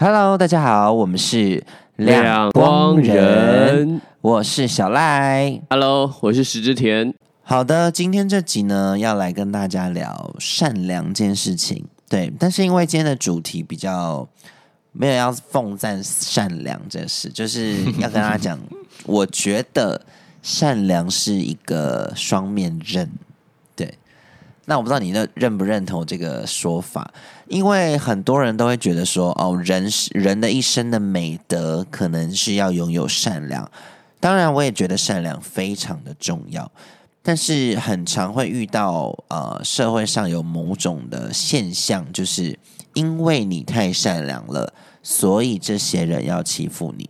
Hello，大家好，我们是亮光人，我是小赖。Hello，我是石之田。好的，今天这集呢，要来跟大家聊善良这件事情。对，但是因为今天的主题比较没有要奉赞善良这事，就是要跟大家讲，我觉得善良是一个双面刃。对，那我不知道你认认不认同这个说法，因为很多人都会觉得说，哦，人是人的一生的美德，可能是要拥有善良。当然，我也觉得善良非常的重要。但是很常会遇到呃，社会上有某种的现象，就是因为你太善良了，所以这些人要欺负你。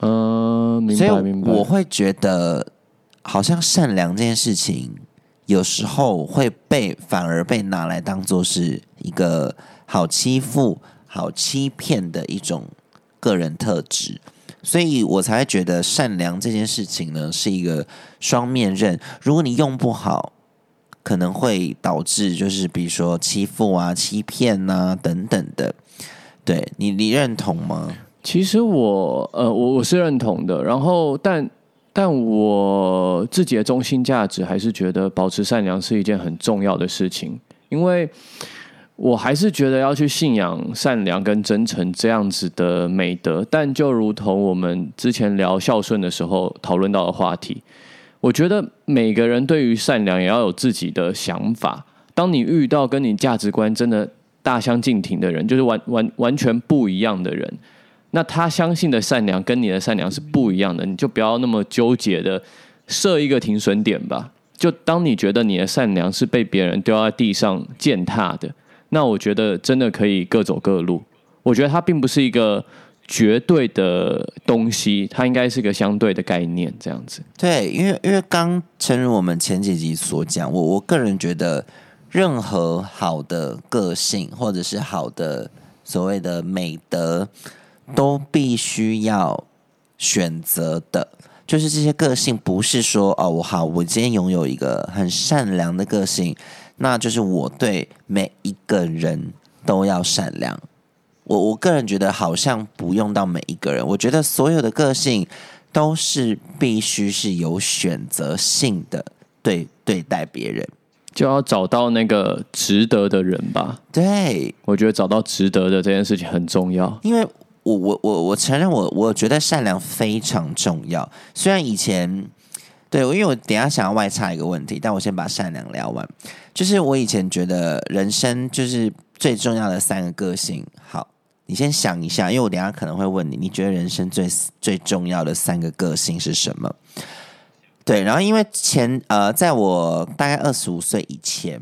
嗯、明白。我会觉得，好像善良这件事情，有时候会被反而被拿来当做是一个好欺负、好欺骗的一种个人特质。所以我才会觉得善良这件事情呢是一个双面刃。如果你用不好，可能会导致就是比如说欺负啊、欺骗呐、等等的。对你，你认同吗？其实我呃，我我是认同的。然后，但但我自己的中心价值还是觉得保持善良是一件很重要的事情，因为我还是觉得要去信仰善良跟真诚这样子的美德。但就如同我们之前聊孝顺的时候讨论到的话题，我觉得每个人对于善良也要有自己的想法。当你遇到跟你价值观真的大相径庭的人，就是完完完全不一样的人，那他相信的善良跟你的善良是不一样的，你就不要那么纠结的设一个停损点吧。就当你觉得你的善良是被别人丢在地上践踏的，那我觉得真的可以各走各路。我觉得它并不是一个绝对的东西，它应该是一个相对的概念，这样子。对，因为因为刚诚如我们前几集所讲，我我个人觉得，任何好的个性或者是好的所谓的美德，都必须要选择的。就是这些个性不是说哦，我好，我今天拥有一个很善良的个性，那就是我对每一个人都要善良。我我个人觉得好像不用到每一个人，我觉得所有的个性都是必须是有选择性的对对待别人。就要找到那个值得的人吧。对，我觉得找到值得的这件事情很重要。因为我我我我承认我我觉得善良非常重要。虽然以前对，因为我等下想要外插一个问题，但我先把善良聊完。就是我以前觉得人生就是最重要的三个个性。好，你先想一下，因为我等下可能会问你，你觉得人生最最重要的三个个性是什么？对，然后因为前呃，在我大概二十五岁以前，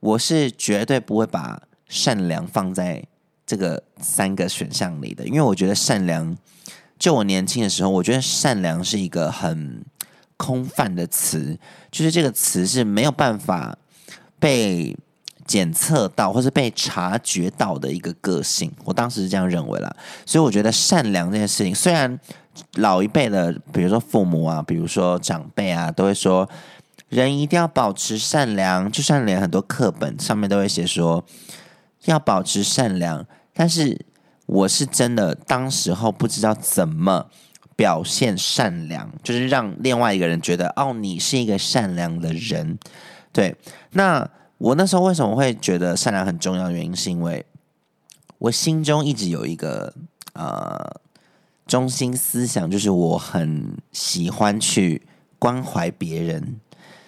我是绝对不会把善良放在这个三个选项里的，因为我觉得善良，就我年轻的时候，我觉得善良是一个很空泛的词，就是这个词是没有办法被检测到或是被察觉到的一个个性。我当时是这样认为啦，所以我觉得善良这件事情，虽然老一辈的，比如说父母啊，比如说长辈啊，都会说人一定要保持善良，就算连很多课本上面都会写说要保持善良，但是我是真的当时候不知道怎么表现善良，就是让另外一个人觉得哦，你是一个善良的人。对，那我那时候为什么会觉得善良很重要？原因是因为我心中一直有一个呃中心思想，就是我很喜欢去关怀别人，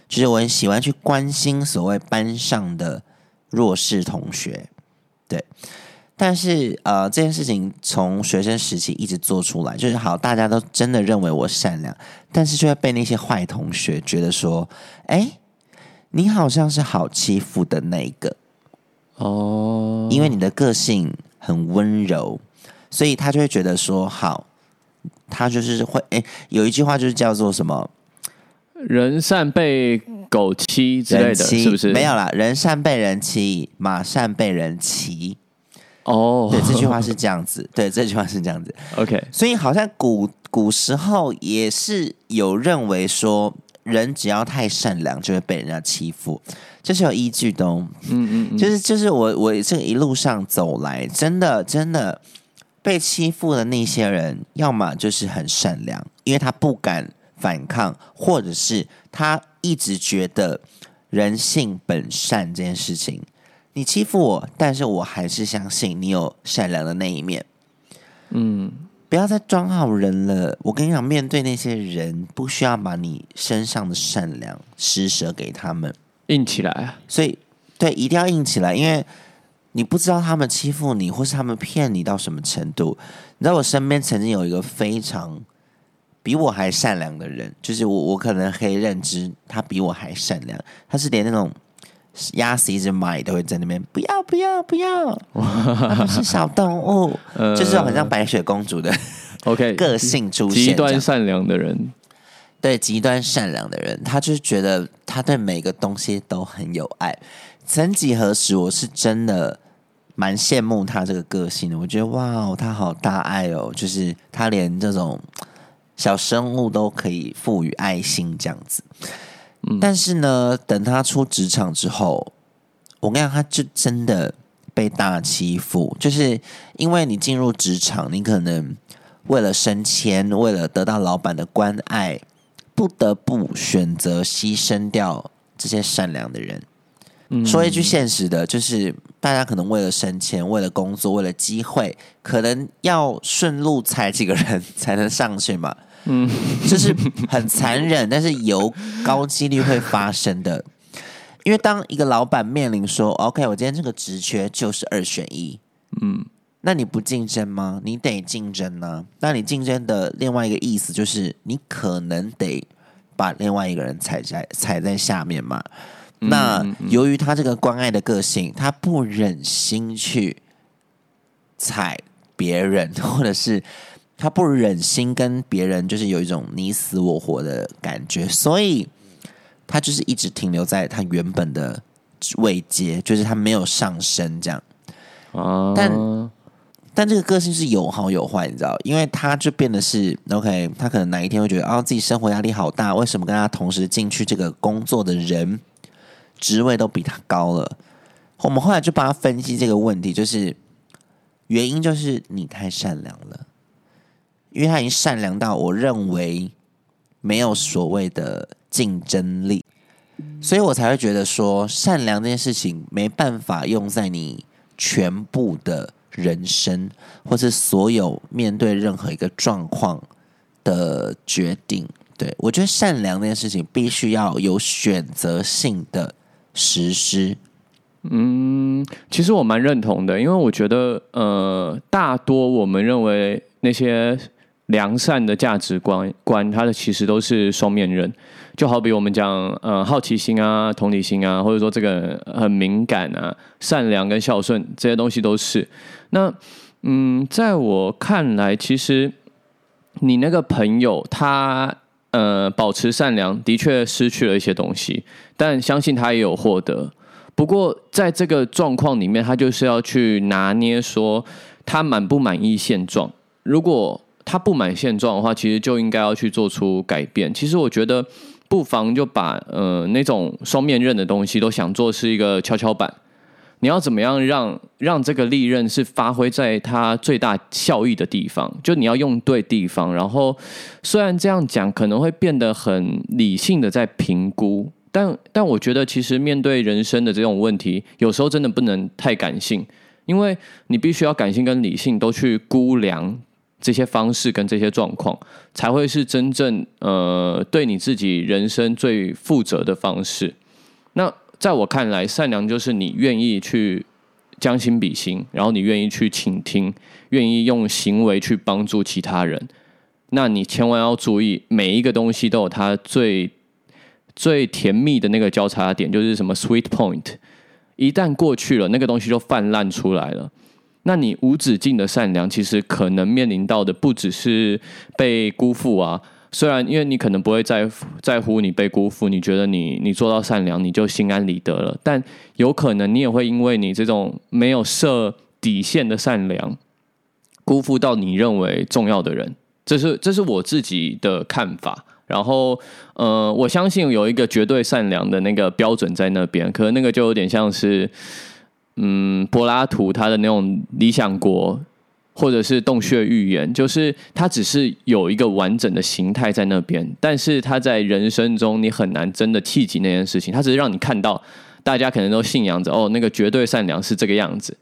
就是我很喜欢去关心所谓班上的弱势同学。对，但是呃，这件事情从学生时期一直做出来，就是好，大家都真的认为我善良，但是却会被那些坏同学觉得说，哎，你好像是好欺负的那一个。哦，因为你的个性很温柔，所以他就会觉得说好，他就是会哎，有一句话就是叫做什么人善被狗欺之类的，是不是？没有啦，人善被人欺，马善被人骑。哦，对，这句话是这样子，对，这句话是这样子。OK，所以好像古古时候也是有认为说，人只要太善良就会被人家欺负，这是有依据的、哦。嗯嗯嗯，就是就是我我这一路上走来，真的真的被欺负的那些人，要么就是很善良，因为他不敢反抗，或者是他一直觉得人性本善这件事情。你欺负我，但是我还是相信你有善良的那一面。嗯，不要再装好人了。我跟你讲，面对那些人，不需要把你身上的善良施舍给他们，硬起来啊！所以对，一定要硬起来，因为你不知道他们欺负你，或是他们骗你到什么程度。你知道，我身边曾经有一个非常比我还善良的人，就是我，我可能可以认知他比我还善良，他是连那种。压死一只蚂蚁都会在那边，不要不要不要，是小动物，就是很像白雪公主的 OK 个性出现，极端善良的人，对极端善良的人，他就是觉得他对每个东西都很有爱。曾几何时，我是真的蛮羡慕他这个个性的，我觉得哇，他好大爱哦，就是他连这种小生物都可以赋予爱心这样子。但是呢，等他出职场之后，我跟你讲，他就真的被大欺负。就是因为你进入职场，你可能为了升迁，为了得到老板的关爱，不得不选择牺牲掉这些善良的人。说一句现实的，就是大家可能为了升迁，为了工作，为了机会，可能要顺路踩几个人才能上去嘛。嗯，就是很残忍，但是有高几率会发生的。因为当一个老板面临说：“OK，我今天这个职缺就是二选一。”嗯，那你不竞争吗？你得竞争呢。那你竞争的另外一个意思就是，你可能得把另外一个人踩在踩在下面嘛。那由于他这个关爱的个性，他不忍心去踩别人，或者是。他不忍心跟别人就是有一种你死我活的感觉，所以他就是一直停留在他原本的位阶，就是他没有上升这样。啊，但但这个个性是有好有坏，你知道？因为他就变得是 OK，他可能哪一天会觉得啊，自己生活压力好大，为什么跟他同时进去这个工作的人职位都比他高了？我们后来就帮他分析这个问题，就是原因就是你太善良了。因为他已经善良到我认为没有所谓的竞争力，所以我才会觉得说善良这件事情没办法用在你全部的人生，或是所有面对任何一个状况的决定。对我觉得善良这件事情必须要有选择性的实施。嗯，其实我蛮认同的，因为我觉得呃，大多我们认为那些。良善的价值观观，它的其实都是双面刃。就好比我们讲，呃，好奇心啊，同理心啊，或者说这个很敏感啊，善良跟孝顺这些东西都是。那，嗯，在我看来，其实你那个朋友他呃保持善良，的确失去了一些东西，但相信他也有获得。不过在这个状况里面，他就是要去拿捏，说他满不满意现状。如果他不满现状的话，其实就应该要去做出改变。其实我觉得，不妨就把呃那种双面刃的东西都想做是一个跷跷板。你要怎么样让让这个利刃是发挥在它最大效益的地方？就你要用对地方。然后虽然这样讲可能会变得很理性的在评估，但但我觉得其实面对人生的这种问题，有时候真的不能太感性，因为你必须要感性跟理性都去估量。这些方式跟这些状况，才会是真正呃对你自己人生最负责的方式。那在我看来，善良就是你愿意去将心比心，然后你愿意去倾听，愿意用行为去帮助其他人。那你千万要注意，每一个东西都有它最最甜蜜的那个交叉点，就是什么 sweet point。一旦过去了，那个东西就泛滥出来了。那你无止境的善良，其实可能面临到的不只是被辜负啊。虽然因为你可能不会在在乎你被辜负，你觉得你你做到善良，你就心安理得了。但有可能你也会因为你这种没有设底线的善良，辜负到你认为重要的人。这是这是我自己的看法。然后呃，我相信有一个绝对善良的那个标准在那边，可能那个就有点像是。嗯，柏拉图他的那种理想国，或者是洞穴预言，就是它只是有一个完整的形态在那边，但是它在人生中你很难真的契及那件事情，它只是让你看到大家可能都信仰着哦，那个绝对善良是这个样子，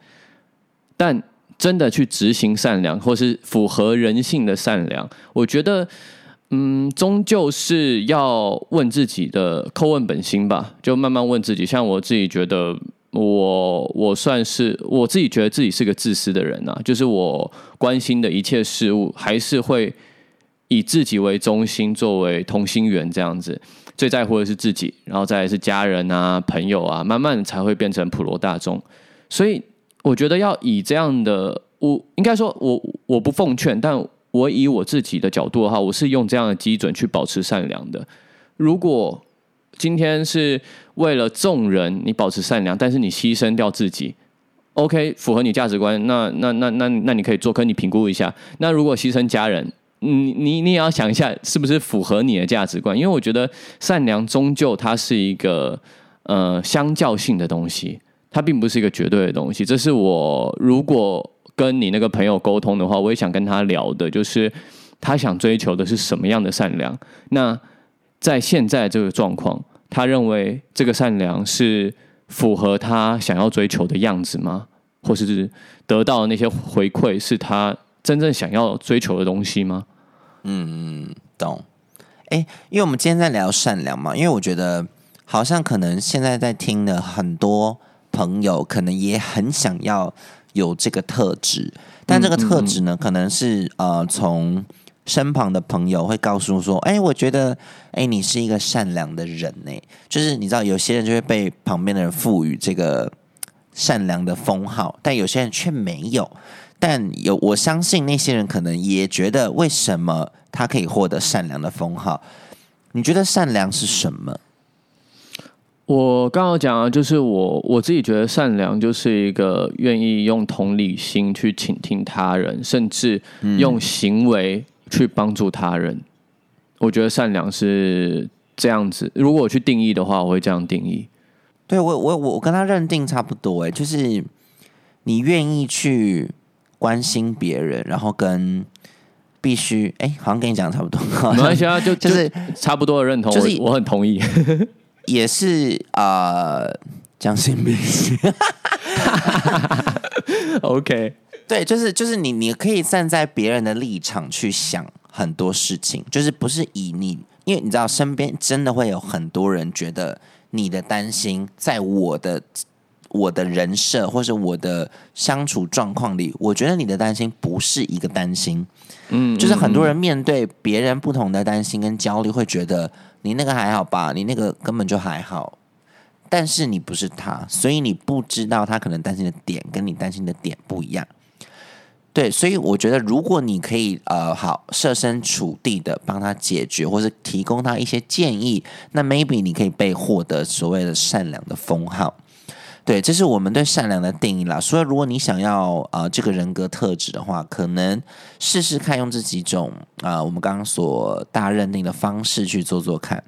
但真的去执行善良，或是符合人性的善良，我觉得。嗯，终究是要问自己的叩问本心吧，就慢慢问自己。像我自己觉得，我我算是我自己觉得自己是个自私的人啊，就是我关心的一切事物，还是会以自己为中心，作为同心圆这样子。最在乎的是自己，然后再是家人啊、朋友啊，慢慢才会变成普罗大众。所以我觉得要以这样的，我应该说，我我不奉劝，但。我以我自己的角度的话，我是用这样的基准去保持善良的。如果今天是为了众人，你保持善良，但是你牺牲掉自己，OK，符合你价值观，那那那那那你可以做，可你评估一下。那如果牺牲家人，你你你也要想一下，是不是符合你的价值观？因为我觉得善良终究它是一个呃相较性的东西，它并不是一个绝对的东西。这是我如果。跟你那个朋友沟通的话，我也想跟他聊的，就是他想追求的是什么样的善良。那在现在这个状况，他认为这个善良是符合他想要追求的样子吗？或是得到的那些回馈是他真正想要追求的东西吗？嗯，懂。哎，因为我们今天在聊善良嘛，因为我觉得好像可能现在在听的很多朋友，可能也很想要。有这个特质，但这个特质呢，可能是呃，从身旁的朋友会告诉说：“哎，我觉得，哎，你是一个善良的人呢。”就是你知道，有些人就会被旁边的人赋予这个善良的封号，但有些人却没有。但有我相信那些人可能也觉得，为什么他可以获得善良的封号？你觉得善良是什么？我刚刚讲啊，就是我我自己觉得善良就是一个愿意用同理心去倾听他人，甚至用行为去帮助他人。我觉得善良是这样子。如果我去定义的话，我会这样定义。对我我我跟他认定差不多哎，就是你愿意去关心别人，然后跟必须哎，好像跟你讲差不多，没关系啊，就就是差不多的认同，就是我很同意。也是啊，将心比心。OK，对，就是就是你，你可以站在别人的立场去想很多事情，就是不是以你，因为你知道身边真的会有很多人觉得你的担心，在我的我的人设或者我的相处状况里，我觉得你的担心不是一个担心。嗯，就是很多人面对别人不同的担心跟焦虑，会觉得。你那个还好吧？你那个根本就还好，但是你不是他，所以你不知道他可能担心的点跟你担心的点不一样。对，所以我觉得如果你可以呃好设身处地的帮他解决，或是提供他一些建议，那 maybe 你可以被获得所谓的善良的封号。对，这是我们对善良的定义啦。所以，如果你想要呃这个人格特质的话，可能试试看用这几种啊，我们刚刚所大认定的方式去做做看。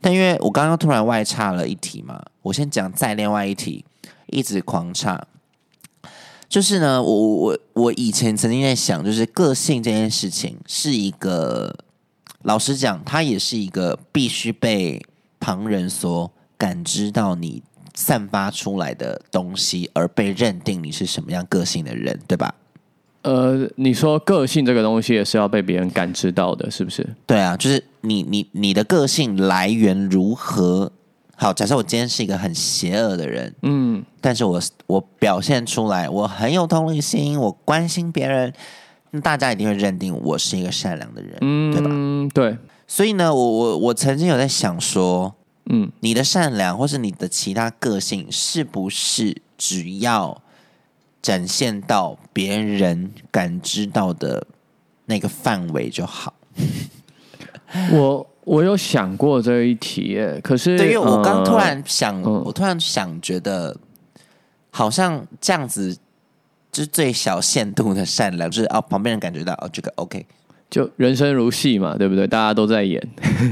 但因为我刚刚突然外差了一题嘛，我先讲再另外一题，一直狂插。就是呢，我我我以前曾经在想，就是个性这件事情是一个，老实讲，它也是一个必须被旁人所感知到你。散发出来的东西，而被认定你是什么样个性的人，对吧？呃，你说个性这个东西也是要被别人感知到的，是不是？对啊，就是你你你的个性来源如何？好，假设我今天是一个很邪恶的人，嗯，但是我我表现出来，我很有同理心，我关心别人，那大家一定会认定我是一个善良的人，嗯，对吧？嗯对。所以呢，我我我曾经有在想说。嗯，你的善良或是你的其他个性，是不是只要展现到别人感知到的那个范围就好？我我有想过这一题，可是对，因为我刚突然想，我突然想觉得，好像这样子就是最小限度的善良，就是哦，旁边人感觉到哦，这个 OK，就人生如戏嘛，对不对？大家都在演。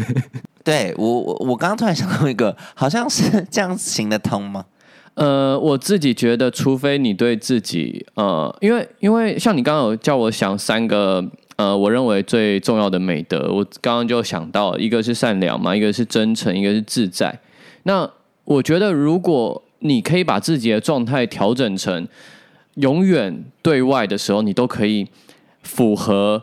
对我我我刚刚突然想到一个，好像是这样行得通吗？呃，我自己觉得，除非你对自己，呃，因为因为像你刚刚有叫我想三个，呃，我认为最重要的美德，我刚刚就想到一个是善良嘛，一个是真诚，一个是自在。那我觉得，如果你可以把自己的状态调整成永远对外的时候，你都可以符合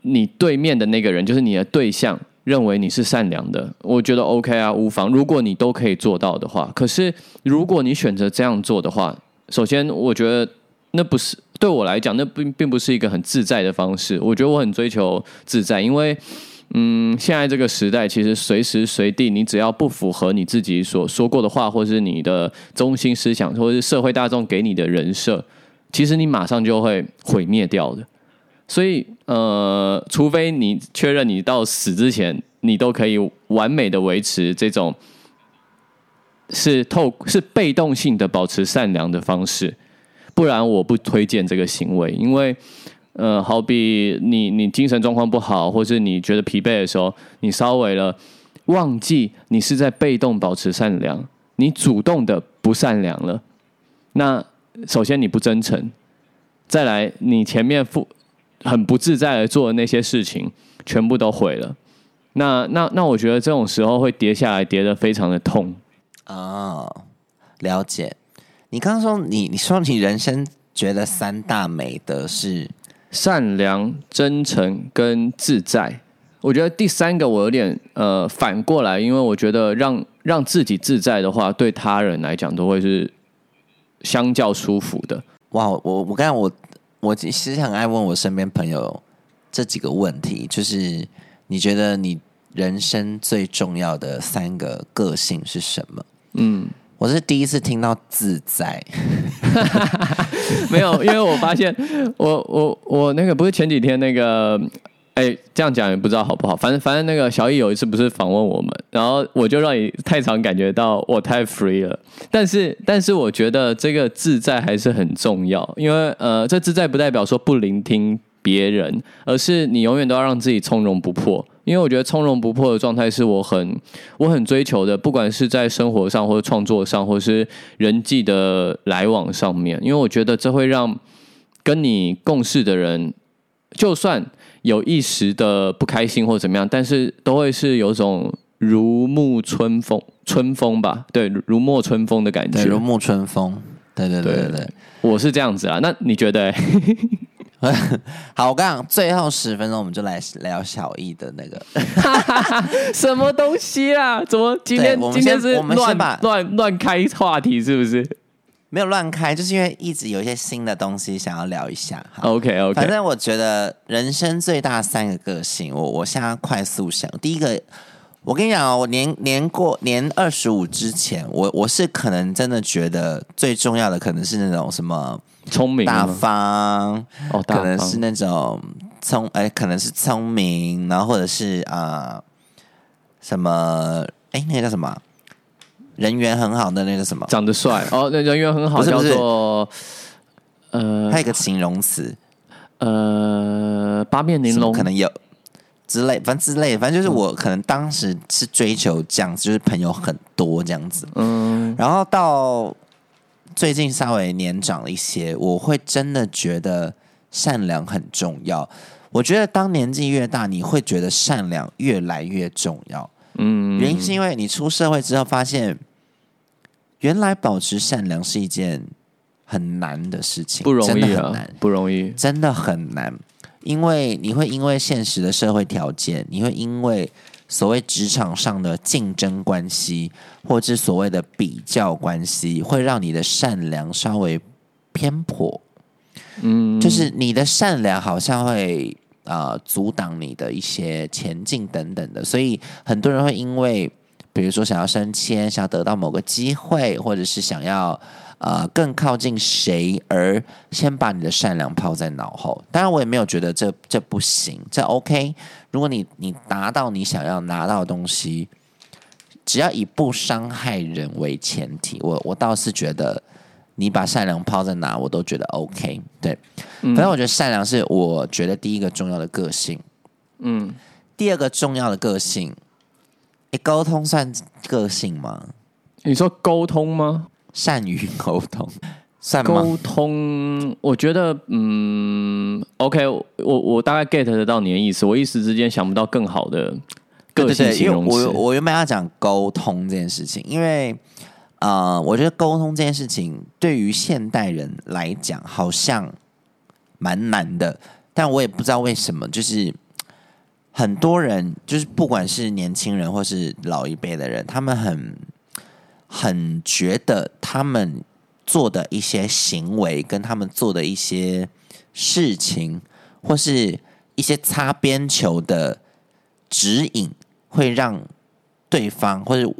你对面的那个人，就是你的对象。认为你是善良的，我觉得 OK 啊，无妨。如果你都可以做到的话，可是如果你选择这样做的话，首先我觉得那不是对我来讲，那并并不是一个很自在的方式。我觉得我很追求自在，因为嗯，现在这个时代，其实随时随地，你只要不符合你自己所说过的话，或是你的中心思想，或是社会大众给你的人设，其实你马上就会毁灭掉的。所以，呃，除非你确认你到死之前，你都可以完美的维持这种是透是被动性的保持善良的方式，不然我不推荐这个行为。因为，呃，好比你你精神状况不好，或是你觉得疲惫的时候，你稍微了忘记你是在被动保持善良，你主动的不善良了。那首先你不真诚，再来你前面负。很不自在的做的那些事情，全部都毁了。那那那，我觉得这种时候会跌下来，跌的非常的痛啊。了解。你刚刚说你你说你人生觉得三大美德是善良、真诚跟自在。我觉得第三个我有点呃反过来，因为我觉得让让自己自在的话，对他人来讲都会是相较舒服的。哇，我我刚才我。我其实很爱问我身边朋友这几个问题，就是你觉得你人生最重要的三个个性是什么？嗯，我是第一次听到自在，没有，因为我发现我我我那个不是前几天那个。哎，这样讲也不知道好不好。反正反正那个小易有一次不是访问我们，然后我就让你太常感觉到我太 free 了。但是但是我觉得这个自在还是很重要，因为呃，这自在不代表说不聆听别人，而是你永远都要让自己从容不迫。因为我觉得从容不迫的状态是我很我很追求的，不管是在生活上或者创作上，或是人际的来往上面。因为我觉得这会让跟你共事的人，就算。有一时的不开心或者怎么样，但是都会是有种如沐春风、春风吧？对，如沐春风的感觉。如沐春风，对对对对对，我是这样子啊。那你觉得？好，我讲最后十分钟，我们就来聊小易的那个 什么东西啦？怎么今天今天是乱乱乱开话题？是不是？没有乱开，就是因为一直有一些新的东西想要聊一下。OK OK，反正我觉得人生最大三个个性，我我现在快速想。第一个，我跟你讲哦，我年年过年二十五之前，我我是可能真的觉得最重要的可能是那种什么聪明、大方哦，可能是那种聪哎，可能是聪明，然后或者是啊什么哎，那个叫什么？人缘很好的那个什么，长得帅。哦，那人缘很好，叫做呃，还有一个形容词，呃，八面玲珑，可能有之类，反正之类，反正就是我可能当时是追求这样子，就是朋友很多这样子，嗯，然后到最近稍微年长了一些，我会真的觉得善良很重要。我觉得当年纪越大，你会觉得善良越来越重要，嗯，原因是因为你出社会之后发现。原来保持善良是一件很难的事情，不容易啊，不容易，真的很难。因为你会因为现实的社会条件，你会因为所谓职场上的竞争关系，或者所谓的比较关系，会让你的善良稍微偏颇。嗯，就是你的善良好像会啊阻挡你的一些前进等等的，所以很多人会因为。比如说，想要升迁，想要得到某个机会，或者是想要呃更靠近谁，而先把你的善良抛在脑后。当然，我也没有觉得这这不行，这 OK。如果你你达到你想要拿到的东西，只要以不伤害人为前提，我我倒是觉得你把善良抛在哪，我都觉得 OK。对，反正我觉得善良是我觉得第一个重要的个性。嗯，第二个重要的个性。哎，沟通算个性吗？你说沟通吗？善于沟通，善吗？沟通，我觉得，嗯，OK，我我大概 get 得到你的意思，我一时之间想不到更好的个性形容词。我我原本要讲沟通这件事情，因为呃，我觉得沟通这件事情对于现代人来讲好像蛮难的，但我也不知道为什么，就是很多人，就是不管是年轻人或是老一辈的人，他们很很觉得他们。做的一些行为，跟他们做的一些事情，或是一些擦边球的指引，会让对方，或者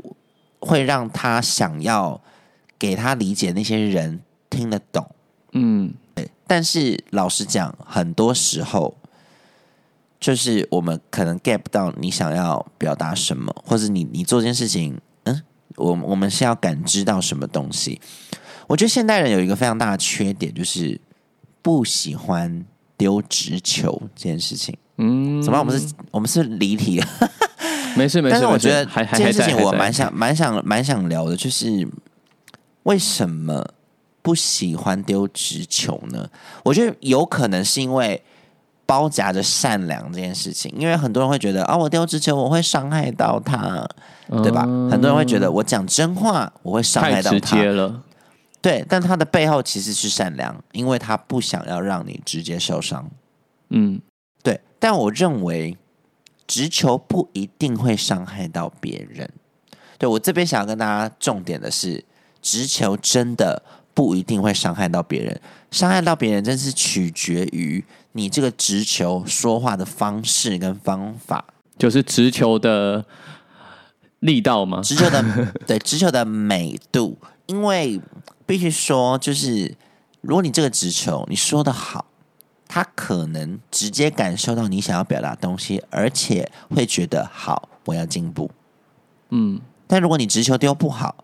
会让他想要给他理解那些人听得懂。嗯，对。但是老实讲，很多时候就是我们可能 get 不到你想要表达什么，或者你你做这件事情，嗯，我我们是要感知到什么东西。我觉得现代人有一个非常大的缺点，就是不喜欢丢直球这件事情。嗯，怎么？我们是，我们是离题了。没事没事。但是我觉得这件事情我蛮想、蛮想、蛮想聊的，就是为什么不喜欢丢直球呢？我觉得有可能是因为包夹着善良这件事情，因为很多人会觉得啊，我丢直球我会伤害到他，对吧？很多人会觉得我讲真话我会伤害到他。了。对，但他的背后其实是善良，因为他不想要让你直接受伤。嗯，对。但我认为直球不一定会伤害到别人。对我这边想要跟大家重点的是，直球真的不一定会伤害到别人，伤害到别人真是取决于你这个直球说话的方式跟方法，就是直球的力道吗？直球的 对直球的美度，因为。必须说，就是如果你这个直球你说的好，他可能直接感受到你想要表达东西，而且会觉得好，我要进步。嗯，但如果你直球丢不好，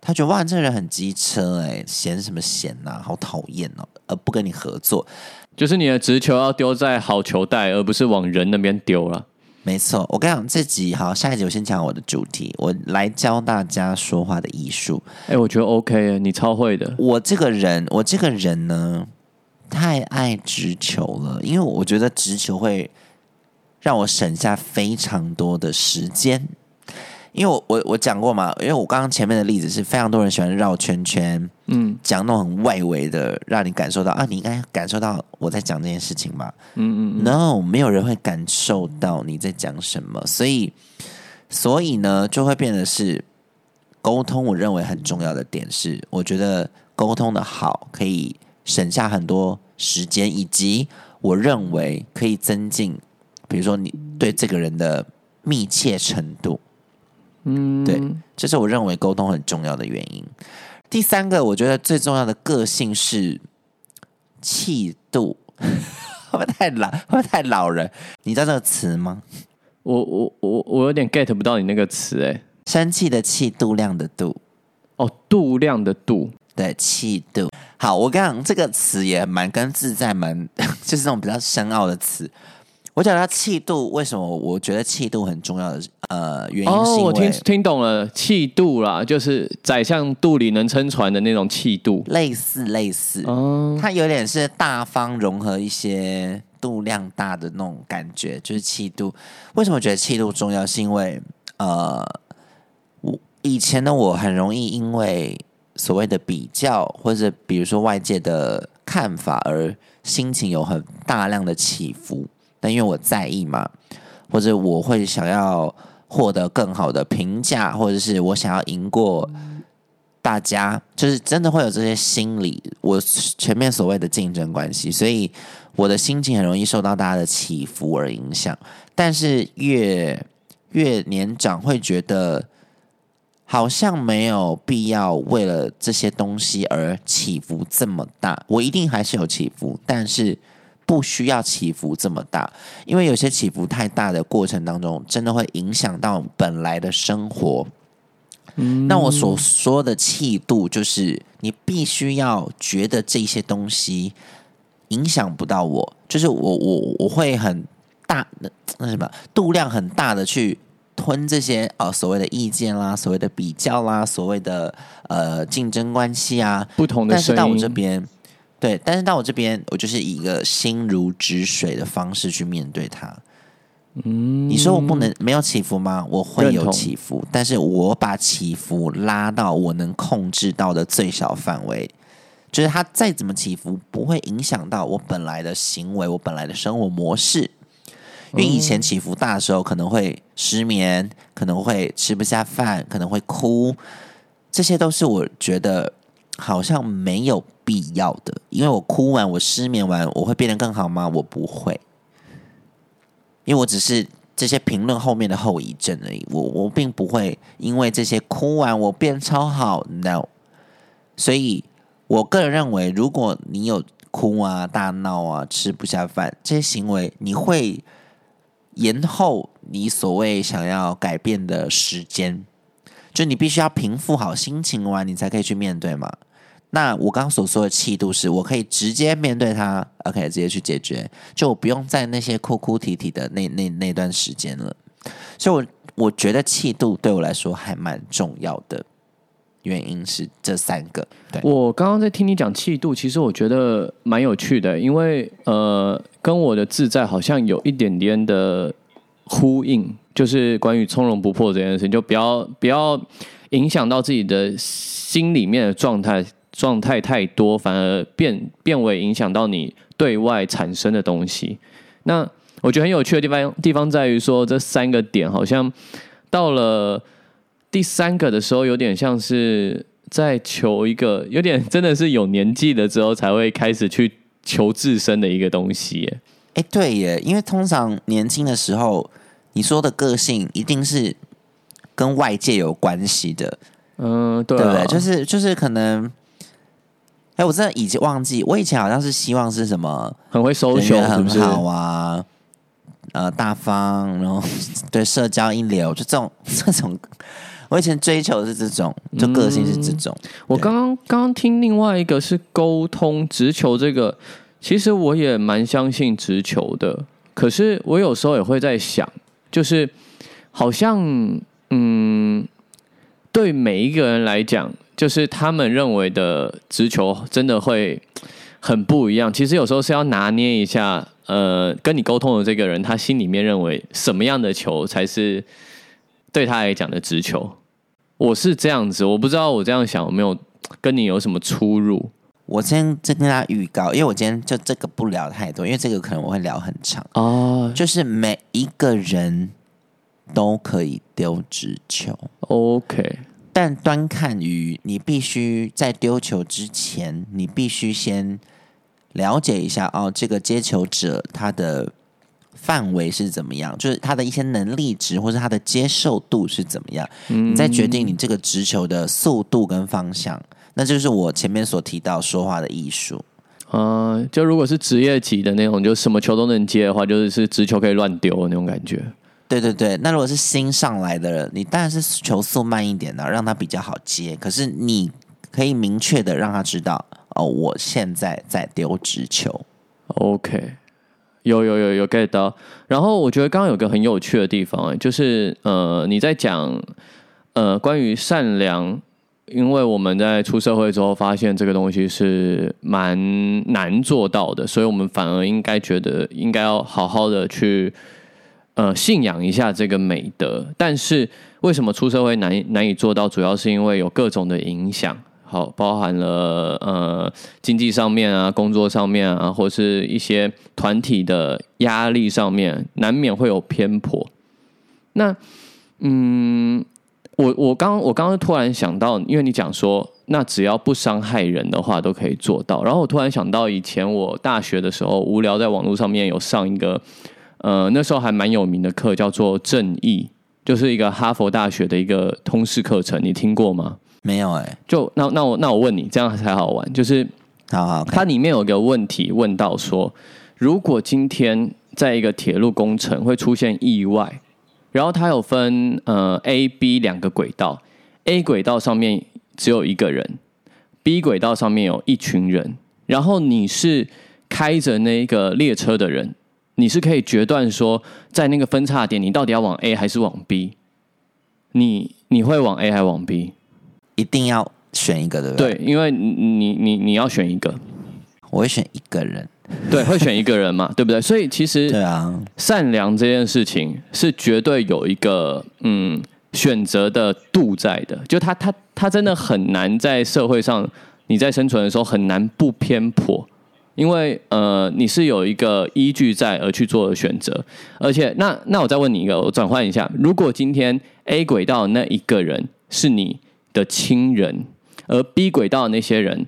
他觉得哇，这个人很机车，哎，嫌什么嫌呐，好讨厌哦，而不跟你合作。就是你的直球要丢在好球带，而不是往人那边丢了。没错，我跟你讲，这集好，下一集我先讲我的主题，我来教大家说话的艺术。哎，我觉得 OK，你超会的。我这个人，我这个人呢，太爱直球了，因为我觉得直球会让我省下非常多的时间。因为我我我讲过嘛，因为我刚刚前面的例子是非常多人喜欢绕圈圈，嗯，讲那种很外围的，让你感受到啊，你应该感受到我在讲这件事情嘛，嗯嗯，no，没有人会感受到你在讲什么，所以所以呢，就会变得是沟通。我认为很重要的点是，我觉得沟通的好可以省下很多时间，以及我认为可以增进，比如说你对这个人的密切程度。嗯，对，这是我认为沟通很重要的原因。第三个，我觉得最重要的个性是气度，会不会太老？会不会太老人？你知道这个词吗？我我我我有点 get 不到你那个词，哎，生气的气，度量的度，哦，度量的度，对，气度。好，我刚刚这个词也蛮跟自在，蛮 就是那种比较深奥的词。我讲到气度，为什么我觉得气度很重要的呃原因？哦，我听听懂了，气度啦，就是宰相肚里能撑船的那种气度，类似类似，哦，它有点是大方融合一些度量大的那种感觉，就是气度。为什么觉得气度重要？是因为呃，我以前的我很容易因为所谓的比较，或者比如说外界的看法，而心情有很大量的起伏。但因为我在意嘛，或者我会想要获得更好的评价，或者是我想要赢过大家，就是真的会有这些心理。我前面所谓的竞争关系，所以我的心情很容易受到大家的起伏而影响。但是越越年长，会觉得好像没有必要为了这些东西而起伏这么大。我一定还是有起伏，但是。不需要起伏这么大，因为有些起伏太大的过程当中，真的会影响到本来的生活。嗯，那我所说的气度，就是你必须要觉得这些东西影响不到我，就是我我我会很大的那什么度量很大的去吞这些呃所谓的意见啦，所谓的比较啦，所谓的呃竞争关系啊，不同的声音。但是到我这边，对，但是到我这边，我就是以一个心如止水的方式去面对它。嗯，你说我不能没有起伏吗？我会有起伏，但是我把起伏拉到我能控制到的最小范围，就是它再怎么起伏，不会影响到我本来的行为，我本来的生活模式。因为以前起伏大的时候，可能会失眠，可能会吃不下饭，可能会哭，这些都是我觉得好像没有必要的。因为我哭完，我失眠完，我会变得更好吗？我不会。因为我只是这些评论后面的后遗症而已，我我并不会因为这些哭完我变超好，no。所以我个人认为，如果你有哭啊、大闹啊、吃不下饭这些行为，你会延后你所谓想要改变的时间，就你必须要平复好心情完，你才可以去面对嘛。那我刚刚所说的气度，是我可以直接面对它，OK，直接去解决，就我不用在那些哭哭啼啼的那那那段时间了。所以我，我觉得气度对我来说还蛮重要的，原因是这三个。对，我刚刚在听你讲气度，其实我觉得蛮有趣的，因为呃，跟我的自在好像有一点点的呼应，就是关于从容不迫这件事情，就不要不要影响到自己的心里面的状态。状态太多，反而变变为影响到你对外产生的东西。那我觉得很有趣的地方地方在于说，这三个点好像到了第三个的时候，有点像是在求一个，有点真的是有年纪了之后才会开始去求自身的一个东西耶。哎，对耶，因为通常年轻的时候，你说的个性一定是跟外界有关系的，嗯，对、对不对？就是就是可能。哎，我真的已经忘记，我以前好像是希望是什么很会收人缘很？好啊，呃，大方，然后 对社交一流，就这种 这种，我以前追求的是这种，就个性是这种。我刚刚刚刚听另外一个是沟通直球，这个其实我也蛮相信直球的，可是我有时候也会在想，就是好像嗯，对每一个人来讲。就是他们认为的直球真的会很不一样。其实有时候是要拿捏一下，呃，跟你沟通的这个人，他心里面认为什么样的球才是对他来讲的直球。我是这样子，我不知道我这样想有没有跟你有什么出入。我先再跟大家预告，因为我今天就这个不聊太多，因为这个可能我会聊很长哦。就是每一个人都可以丢直球，OK。但端看于你必须在丢球之前，你必须先了解一下哦，这个接球者他的范围是怎么样，就是他的一些能力值或者他的接受度是怎么样，你再决定你这个直球的速度跟方向。那就是我前面所提到说话的艺术。嗯，就如果是职业级的那种，就什么球都能接的话，就是是直球可以乱丢那种感觉。对对对，那如果是新上来的人，你当然是球速慢一点的，让他比较好接。可是你可以明确的让他知道，哦，我现在在丢直球。OK，有有有有 get 到。然后我觉得刚刚有个很有趣的地方，就是呃，你在讲呃关于善良，因为我们在出社会之后发现这个东西是蛮难做到的，所以我们反而应该觉得应该要好好的去。呃，信仰一下这个美德，但是为什么出社会难难以做到？主要是因为有各种的影响，好，包含了呃经济上面啊、工作上面啊，或是一些团体的压力上面，难免会有偏颇。那嗯，我我刚我刚刚突然想到，因为你讲说，那只要不伤害人的话，都可以做到。然后我突然想到，以前我大学的时候，无聊在网络上面有上一个。呃，那时候还蛮有名的课叫做《正义》，就是一个哈佛大学的一个通识课程，你听过吗？没有哎。就那那我那我问你，这样才好玩。就是好好，它里面有个问题问到说，如果今天在一个铁路工程会出现意外，然后它有分呃 A、B 两个轨道，A 轨道上面只有一个人，B 轨道上面有一群人，然后你是开着那个列车的人。你是可以决断说，在那个分叉点，你到底要往 A 还是往 B？你你会往 A 还往 B？一定要选一个，对不对？对，因为你你你你要选一个，我会选一个人。对，会选一个人嘛，对不对？所以其实对啊，善良这件事情是绝对有一个嗯选择的度在的，就他他他真的很难在社会上你在生存的时候很难不偏颇，因为呃你是有一个依据在而去做的选择，而且那那我再问你一个，我转换一下，如果今天 A 轨道那一个人是你的亲人，而 B 轨道那些人。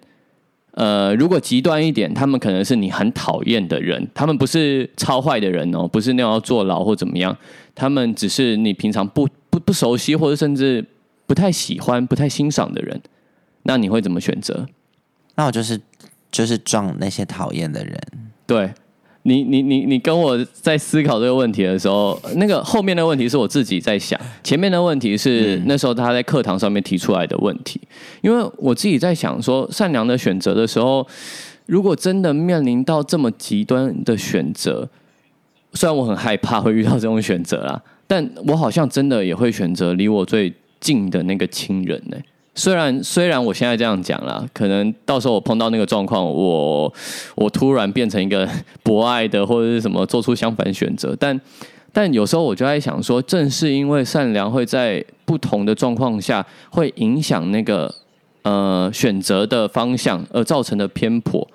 呃，如果极端一点，他们可能是你很讨厌的人，他们不是超坏的人哦，不是那种要坐牢或怎么样，他们只是你平常不不不熟悉或者甚至不太喜欢、不太欣赏的人，那你会怎么选择？那我就是就是撞那些讨厌的人，对。你你你你跟我在思考这个问题的时候，那个后面的问题是我自己在想，前面的问题是那时候他在课堂上面提出来的问题。因为我自己在想说，善良的选择的时候，如果真的面临到这么极端的选择，虽然我很害怕会遇到这种选择啦，但我好像真的也会选择离我最近的那个亲人呢。虽然虽然我现在这样讲了，可能到时候我碰到那个状况，我我突然变成一个 博爱的或者是什么，做出相反选择，但但有时候我就在想说，正是因为善良会在不同的状况下会影响那个呃选择的方向而造成的偏颇，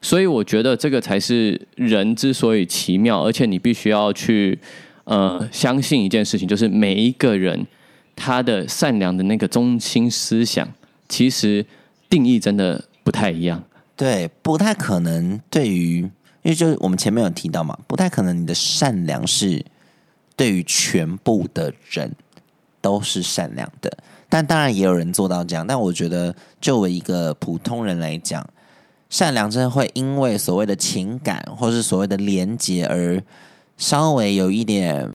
所以我觉得这个才是人之所以奇妙，而且你必须要去呃相信一件事情，就是每一个人。他的善良的那个中心思想，其实定义真的不太一样。对，不太可能。对于，因为就是我们前面有提到嘛，不太可能你的善良是对于全部的人都是善良的。但当然也有人做到这样。但我觉得，作为一个普通人来讲，善良真的会因为所谓的情感或是所谓的连结而稍微有一点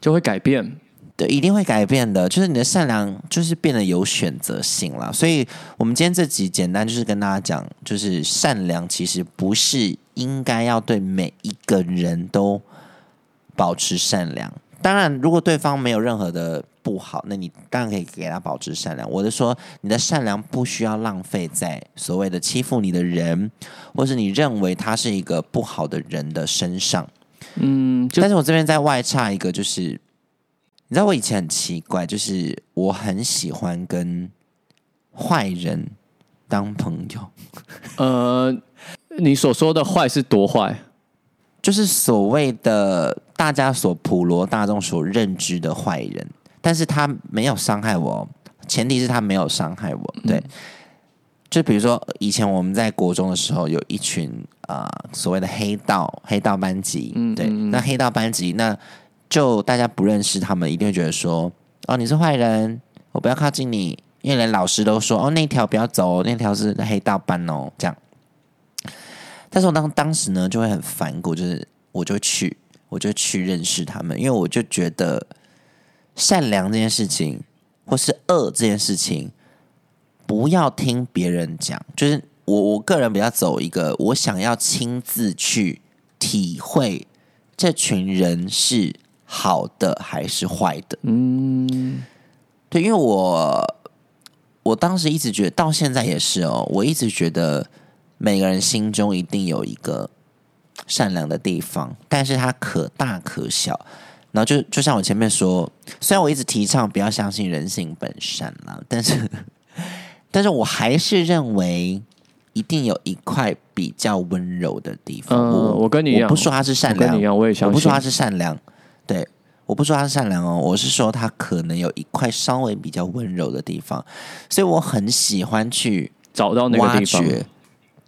就会改变。对，一定会改变的。就是你的善良，就是变得有选择性了。所以，我们今天这集简单就是跟大家讲，就是善良其实不是应该要对每一个人都保持善良。当然，如果对方没有任何的不好，那你当然可以给他保持善良。我是说，你的善良不需要浪费在所谓的欺负你的人，或是你认为他是一个不好的人的身上。嗯，但是我这边在外插一个，就是。你知道我以前很奇怪，就是我很喜欢跟坏人当朋友。呃，你所说的坏是多坏？就是所谓的大家所普罗大众所认知的坏人，但是他没有伤害我，前提是他没有伤害我。对，就比如说以前我们在国中的时候，有一群啊所谓的黑道黑道班级，嗯，对，那黑道班级那。就大家不认识他们，一定会觉得说：“哦，你是坏人，我不要靠近你。”因为连老师都说：“哦，那条不要走，那条是黑道班哦。”这样。但是我当当时呢，就会很反骨，就是我就去，我就去认识他们，因为我就觉得善良这件事情，或是恶这件事情，不要听别人讲。就是我我个人比较走一个，我想要亲自去体会这群人是。好的还是坏的？嗯，对，因为我我当时一直觉得，到现在也是哦，我一直觉得每个人心中一定有一个善良的地方，但是它可大可小。然后就就像我前面说，虽然我一直提倡不要相信人性本善啦，但是 但是我还是认为一定有一块比较温柔的地方。嗯，我跟你一样，不说他是善良，跟你一样，我也相信，不说他是善良。对，我不说他善良哦，我是说他可能有一块稍微比较温柔的地方，所以我很喜欢去找到那个地方。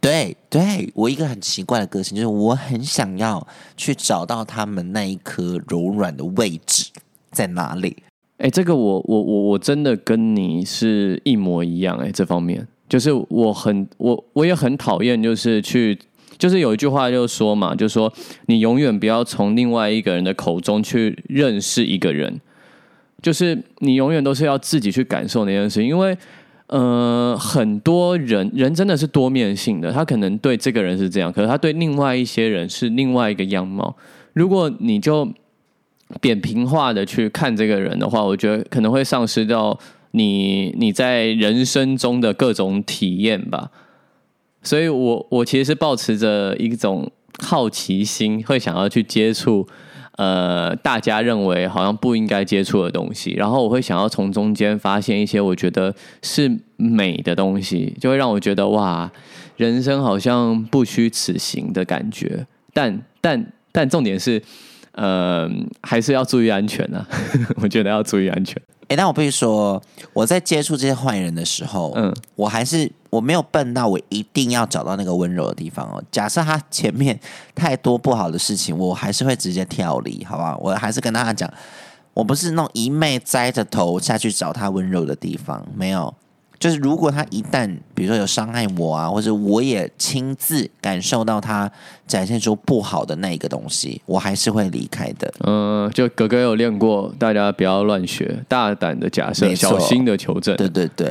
对，对我一个很奇怪的个性，就是我很想要去找到他们那一颗柔软的位置在哪里。哎，这个我我我我真的跟你是一模一样哎，这方面就是我很我我也很讨厌，就是去。就是有一句话就说嘛，就说你永远不要从另外一个人的口中去认识一个人，就是你永远都是要自己去感受那件事，因为呃，很多人人真的是多面性的，他可能对这个人是这样，可是他对另外一些人是另外一个样貌。如果你就扁平化的去看这个人的话，我觉得可能会丧失掉你你在人生中的各种体验吧。所以我我其实是保持着一种好奇心，会想要去接触。呃，大家认为好像不应该接触的东西，然后我会想要从中间发现一些我觉得是美的东西，就会让我觉得哇，人生好像不虚此行的感觉。但但但重点是，呃，还是要注意安全啊！我觉得要注意安全。哎，但我必须说，我在接触这些坏人的时候，嗯，我还是我没有笨到我一定要找到那个温柔的地方哦。假设他前面太多不好的事情，我还是会直接跳离，好吧？我还是跟大家讲，我不是那种一昧栽着头下去找他温柔的地方，没有。就是如果他一旦比如说有伤害我啊，或者我也亲自感受到他展现出不好的那一个东西，我还是会离开的。嗯，就哥哥有练过，大家不要乱学，大胆的假设，小心的求证。对对对。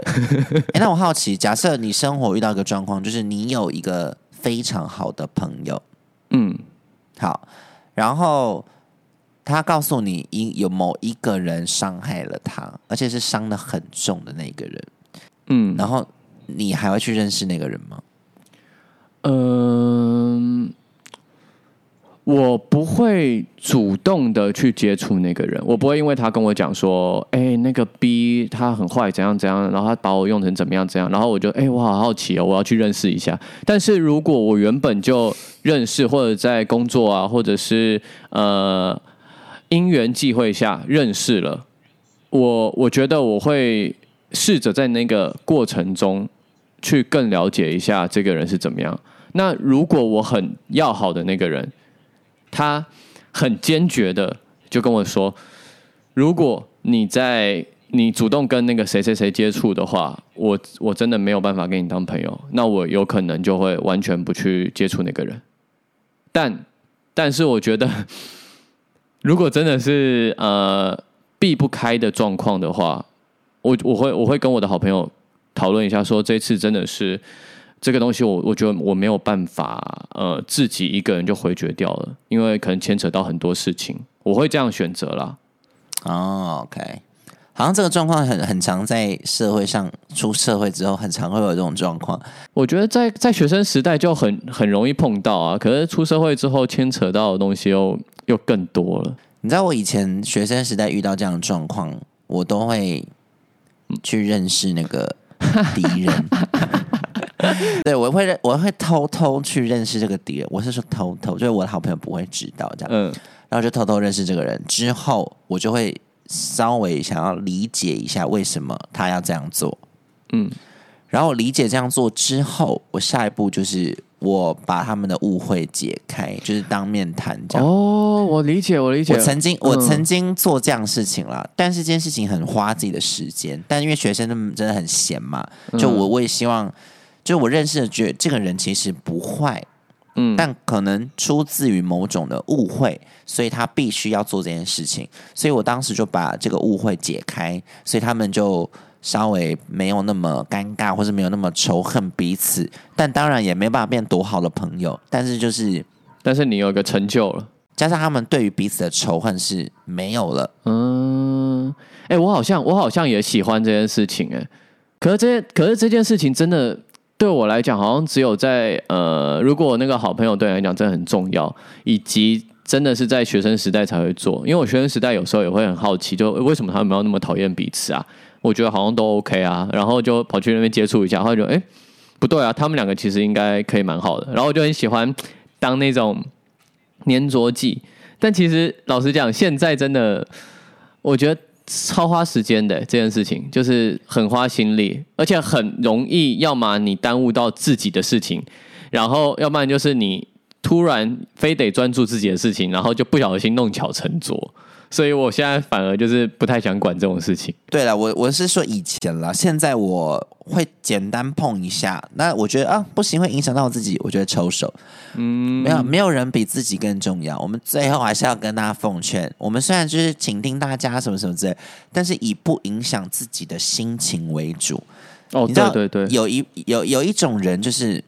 哎，那我好奇，假设你生活遇到一个状况，就是你有一个非常好的朋友，嗯，好，然后他告诉你，因有某一个人伤害了他，而且是伤的很重的那个人。嗯，然后你还会去认识那个人吗？嗯，我不会主动的去接触那个人，我不会因为他跟我讲说，哎，那个 B 他很坏，怎样怎样，然后他把我用成怎么样怎样，然后我就，哎，我好好奇哦，我要去认识一下。但是如果我原本就认识，或者在工作啊，或者是呃因缘际会下认识了，我我觉得我会。试着在那个过程中去更了解一下这个人是怎么样。那如果我很要好的那个人，他很坚决的就跟我说：“如果你在你主动跟那个谁谁谁接触的话，我我真的没有办法跟你当朋友。那我有可能就会完全不去接触那个人。但但是我觉得，如果真的是呃避不开的状况的话。”我我会我会跟我的好朋友讨论一下，说这次真的是这个东西，我我觉得我没有办法呃自己一个人就回绝掉了，因为可能牵扯到很多事情，我会这样选择啦。哦，OK，好像这个状况很很常在社会上出社会之后，很常会有这种状况。我觉得在在学生时代就很很容易碰到啊，可是出社会之后牵扯到的东西又又更多了。你知道我以前学生时代遇到这样的状况，我都会。去认识那个敌人，对我会，我会偷偷去认识这个敌人。我是说偷偷，就是我的好朋友不会知道这样。嗯，然后就偷偷认识这个人之后，我就会稍微想要理解一下为什么他要这样做。嗯，然后理解这样做之后，我下一步就是。我把他们的误会解开，就是当面谈这样。哦，我理解，我理解。我曾经，我曾经做这样事情了，但是这件事情很花自己的时间。但因为学生他们真的很闲嘛，就我我也希望，就我认识的觉这个人其实不坏，嗯，但可能出自于某种的误会，所以他必须要做这件事情。所以我当时就把这个误会解开，所以他们就。稍微没有那么尴尬，或是没有那么仇恨彼此，但当然也没办法变多好的朋友。但是就是，但是你有一个成就了，加上他们对于彼此的仇恨是没有了。嗯，哎，我好像我好像也喜欢这件事情，哎，可是这可是这件事情真的对我来讲，好像只有在呃，如果那个好朋友对你来讲真的很重要，以及真的是在学生时代才会做。因为我学生时代有时候也会很好奇，就为什么他们要那么讨厌彼此啊？我觉得好像都 OK 啊，然后就跑去那边接触一下，然后就哎，不对啊，他们两个其实应该可以蛮好的，然后我就很喜欢当那种粘着剂，但其实老实讲，现在真的我觉得超花时间的这件事情，就是很花心力，而且很容易，要么你耽误到自己的事情，然后要不然就是你突然非得专注自己的事情，然后就不小心弄巧成拙。所以我现在反而就是不太想管这种事情。对了，我我是说以前了，现在我会简单碰一下。那我觉得啊，不行，会影响到我自己，我觉得抽手。嗯，没有没有人比自己更重要。我们最后还是要跟大家奉劝：我们虽然就是倾听大家什么什么之类，但是以不影响自己的心情为主。哦，对对对，有一有有一种人，就是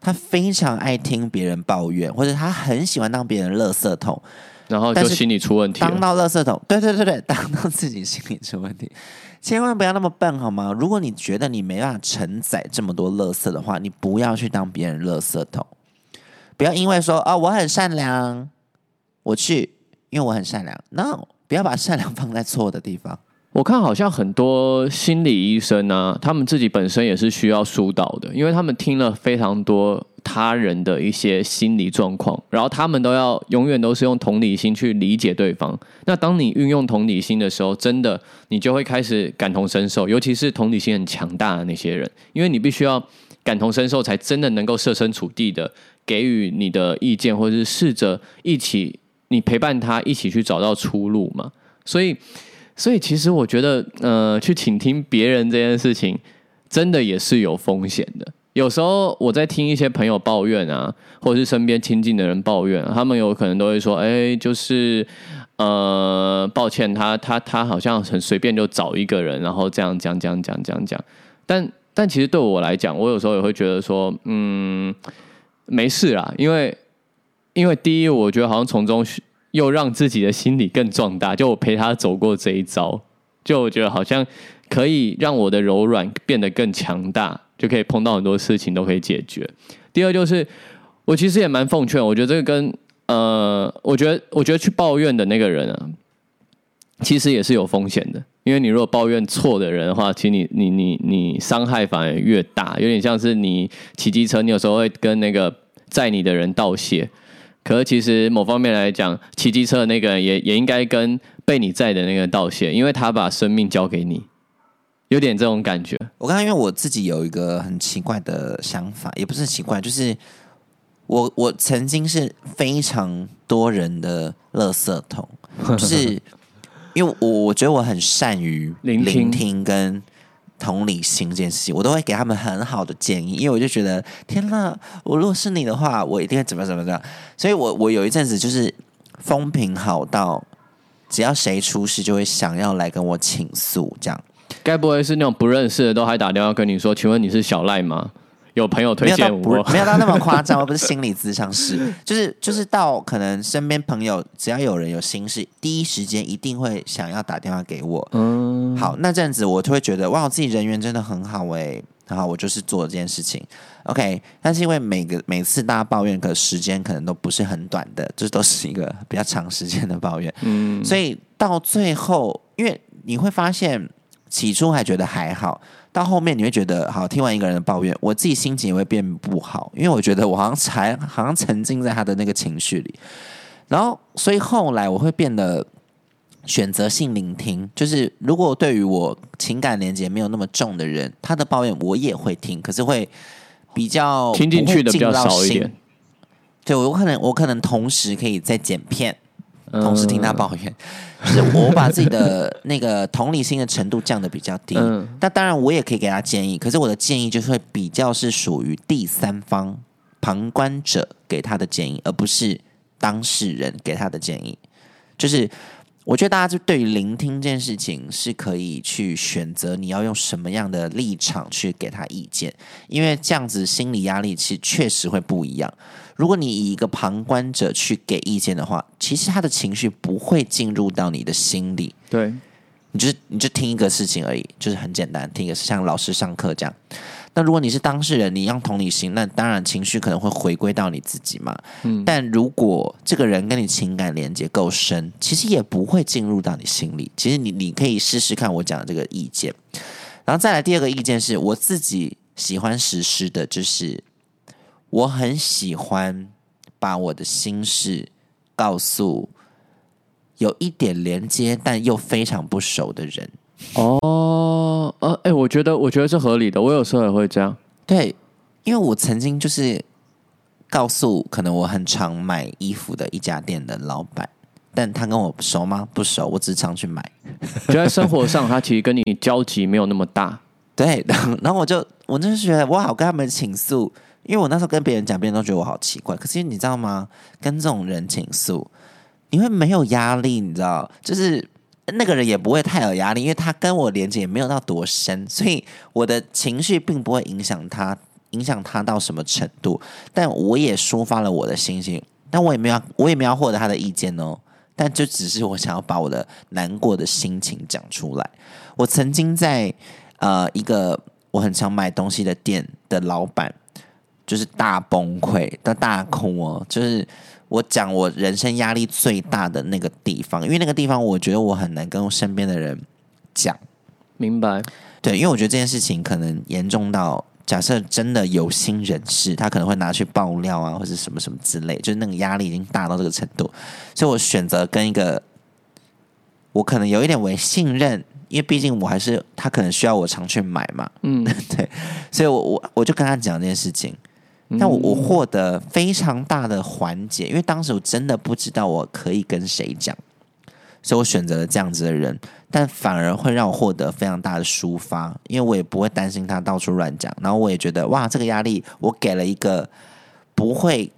他非常爱听别人抱怨，或者他很喜欢当别人垃圾桶。然后就心理出问题当。到垃圾桶，对对对对，当到自己心理出问题，千万不要那么笨好吗？如果你觉得你没办法承载这么多垃圾的话，你不要去当别人垃圾桶，不要因为说哦我很善良，我去，因为我很善良，no，不要把善良放在错的地方。我看好像很多心理医生啊，他们自己本身也是需要疏导的，因为他们听了非常多他人的一些心理状况，然后他们都要永远都是用同理心去理解对方。那当你运用同理心的时候，真的你就会开始感同身受，尤其是同理心很强大的那些人，因为你必须要感同身受，才真的能够设身处地的给予你的意见，或者是试着一起你陪伴他一起去找到出路嘛。所以。所以其实我觉得，呃，去倾听别人这件事情，真的也是有风险的。有时候我在听一些朋友抱怨啊，或者是身边亲近的人抱怨、他们有可能都会说：“哎，就是呃，抱歉，他他他好像很随便就找一个人，然后这样讲讲讲讲讲。”但但其实对我来讲，我有时候也会觉得说，嗯，没事啦，因为因为第一，我觉得好像从中又让自己的心理更壮大，就我陪他走过这一遭，就我觉得好像可以让我的柔软变得更强大，就可以碰到很多事情都可以解决。第二就是，我其实也蛮奉劝，我觉得这个跟呃，我觉得我觉得去抱怨的那个人啊，其实也是有风险的，因为你如果抱怨错的人的话，其实你你你你伤害反而越大，有点像是你骑机车，你有时候会跟那个载你的人道谢。可是其实某方面来讲，骑机车的那个人也也应该跟被你载的那个人道谢，因为他把生命交给你，有点这种感觉。我刚刚因为我自己有一个很奇怪的想法，也不是奇怪，就是我我曾经是非常多人的垃圾桶，就是因为我我觉得我很善于聆听聆听跟同理心这件事情，我都会给他们很好的建议，因为我就觉得天呐，我如果是你的话，我一定会怎么怎么怎么样。所以我我有一阵子就是风评好到，只要谁出事就会想要来跟我倾诉，这样。该不会是那种不认识的都还打电话跟你说，请问你是小赖吗？有朋友推荐我，没有到那么 夸张，我不是心理咨商师，就是就是到可能身边朋友只要有人有心事，第一时间一定会想要打电话给我。嗯，好，那这样子我就会觉得哇，我自己人缘真的很好哎、然后我就是做这件事情，OK。但是因为每个每次大家抱怨的时间可能都不是很短的，这都是一个比较长时间的抱怨，嗯，所以到最后，因为你会发现，起初还觉得还好，到后面你会觉得，好，听完一个人的抱怨，我自己心情也会变不好，因为我觉得我好像才好像沉浸在他的那个情绪里，然后所以后来我会变得选择性聆听，就是如果对于我情感连接没有那么重的人，他的抱怨我也会听，可是会比较听进去的比较少一点。对我可能我可能同时可以在剪片。同时听他嗯抱怨，就是我把自己的那个同理心的程度降的比较低。嗯那当然我也可以给他建议，可是我的建议就是会比较是属于第三方旁观者给他的建议，而不是当事人给他的建议。就是我觉得大家就对于聆听这件事情是可以去选择你要用什么样的立场去给他意见，因为这样子心理压力其实确实会不一样。如果你以一个旁观者去给意见的话，其实他的情绪不会进入到你的心里，对，你就是你就听一个事情而已，就是很简单，听一个像老师上课这样。那如果你是当事人，你用同理心，那当然情绪可能会回归到你自己嘛。嗯但如果这个人跟你情感连接够深，其实也不会进入到你心里。其实你你可以试试看我讲的这个意见，然后再来第二个意见是我自己喜欢实施的，就是我很喜欢把我的心事告诉有一点连接但又非常不熟的人。哦，呃，哎、我觉得我觉得是合理的，我有时候也会这样。对，因为我曾经就是告诉可能我很常买衣服的一家店的老板，但他跟我熟吗？不熟，我只常去买。就在生活上，他其实跟你交集没有那么大。对，然后然后我就我就是觉得我好跟他们倾诉，因为我那时候跟别人讲，别人都觉得我好奇怪。可是你知道吗？跟这种人倾诉，你会没有压力，你知道，就是那个人也不会太有压力，因为他跟我连接也没有到多深，所以我的情绪并不会影响他，影响他到什么程度。但我也抒发了我的心情，但我也没有，我也没有获得他的意见哦。但就只是我想要把我的难过的心情讲出来。我曾经在呃一个我很常买东西的店的老板，就是大崩溃的大哭哦，就是我讲我人生压力最大的那个地方，因为那个地方我觉得我很难跟身边的人讲。明白。对，因为我觉得这件事情可能严重到，假设真的有心人士，他可能会拿去爆料啊，或者什么什么之类，就是那个压力已经大到这个程度，所以我选择跟一个我可能有一点为信任，因为毕竟我还是他可能需要我常去买嘛，嗯，对，所以我我我就跟他讲这件事情，但我我获得非常大的缓解，因为当时我真的不知道我可以跟谁讲。所以我选择了这样子的人，但反而会让我获得非常大的抒发，因为我也不会担心他到处乱讲，然后我也觉得哇，这个压力我给了一个不会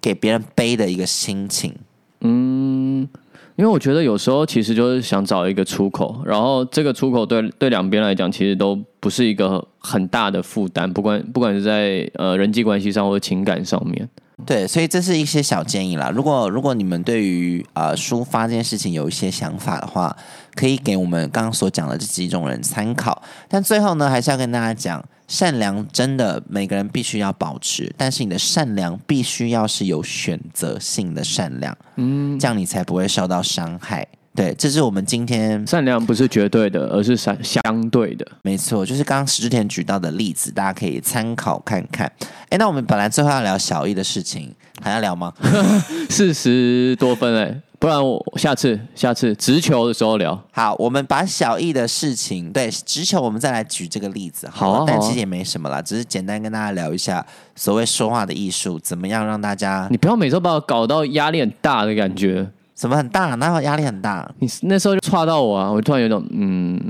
给别人背的一个心情。嗯，因为我觉得有时候其实就是想找一个出口，然后这个出口对对两边来讲其实都不是一个很大的负担，不管不管是在呃人际关系上或者情感上面。对，所以这是一些小建议啦。如果如果你们对于呃抒发这件事情有一些想法的话，可以给我们刚刚所讲的这几种人参考。但最后呢，还是要跟大家讲，善良真的每个人必须要保持，但是你的善良必须要是有选择性的善良，嗯，这样你才不会受到伤害。对，这是我们今天善良不是绝对的，而是相相对的。没错，就是刚刚石之田举到的例子，大家可以参考看看。哎，那我们本来最后要聊小易的事情，还要聊吗？四十多分哎，不然我下次下次直球的时候聊。好，我们把小易的事情，对直球，我们再来举这个例子。好啊，但其实也没什么啦，只是简单跟大家聊一下所谓说话的艺术，怎么样让大家？你不要每次把我搞到压力很大的感觉。什么很大？那压力很大。你那时候就踹到我啊！我突然有种嗯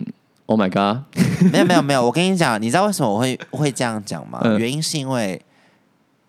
，Oh my god！没有没有没有，我跟你讲，你知道为什么我会会这样讲吗？原因是因为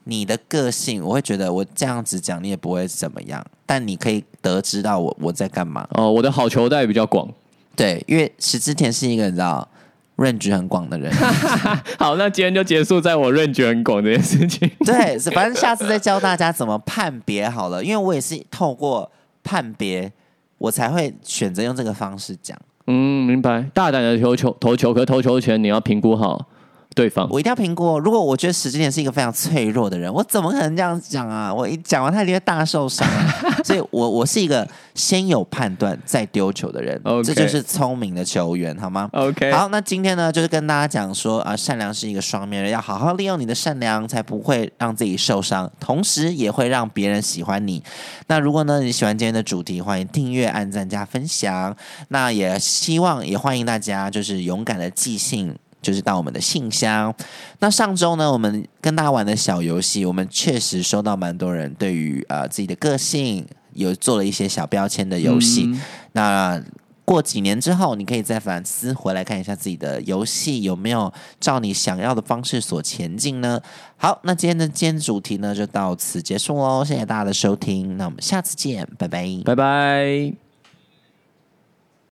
你的个性，我会觉得我这样子讲你也不会怎么样，但你可以得知到我我在干嘛。哦，我的好球带比较广。对，因为石之田是一个你知道认知很广的人。好，那今天就结束在我认知很广这件事情。对，反正下次再教大家怎么判别好了，因为我也是透过。判别，我才会选择用这个方式讲。嗯，明白。大胆的投球，投球，可投球前你要评估好。对方，我一定要评估。如果我觉得史之田是一个非常脆弱的人，我怎么可能这样讲啊？我一讲完，他一定会大受伤。所以，我我是一个先有判断再丢球的人。这就是聪明的球员，好吗？OK。好，那今天呢，就是跟大家讲说啊，善良是一个双面人，要好好利用你的善良，才不会让自己受伤，同时也会让别人喜欢你。那如果呢你喜欢今天的主题，欢迎订阅、按赞、加分享。那也希望也欢迎大家就是勇敢的寄信。就是到我们的信箱。那上周呢，我们跟大家玩的小游戏，我们确实收到蛮多人对于呃自己的个性有做了一些小标签的游戏。那过几年之后，你可以再反思回来看一下自己的游戏有没有照你想要的方式所前进呢？好，那今天的今天主题呢就到此结束喽，谢谢大家的收听，那我们下次见，拜拜，拜拜。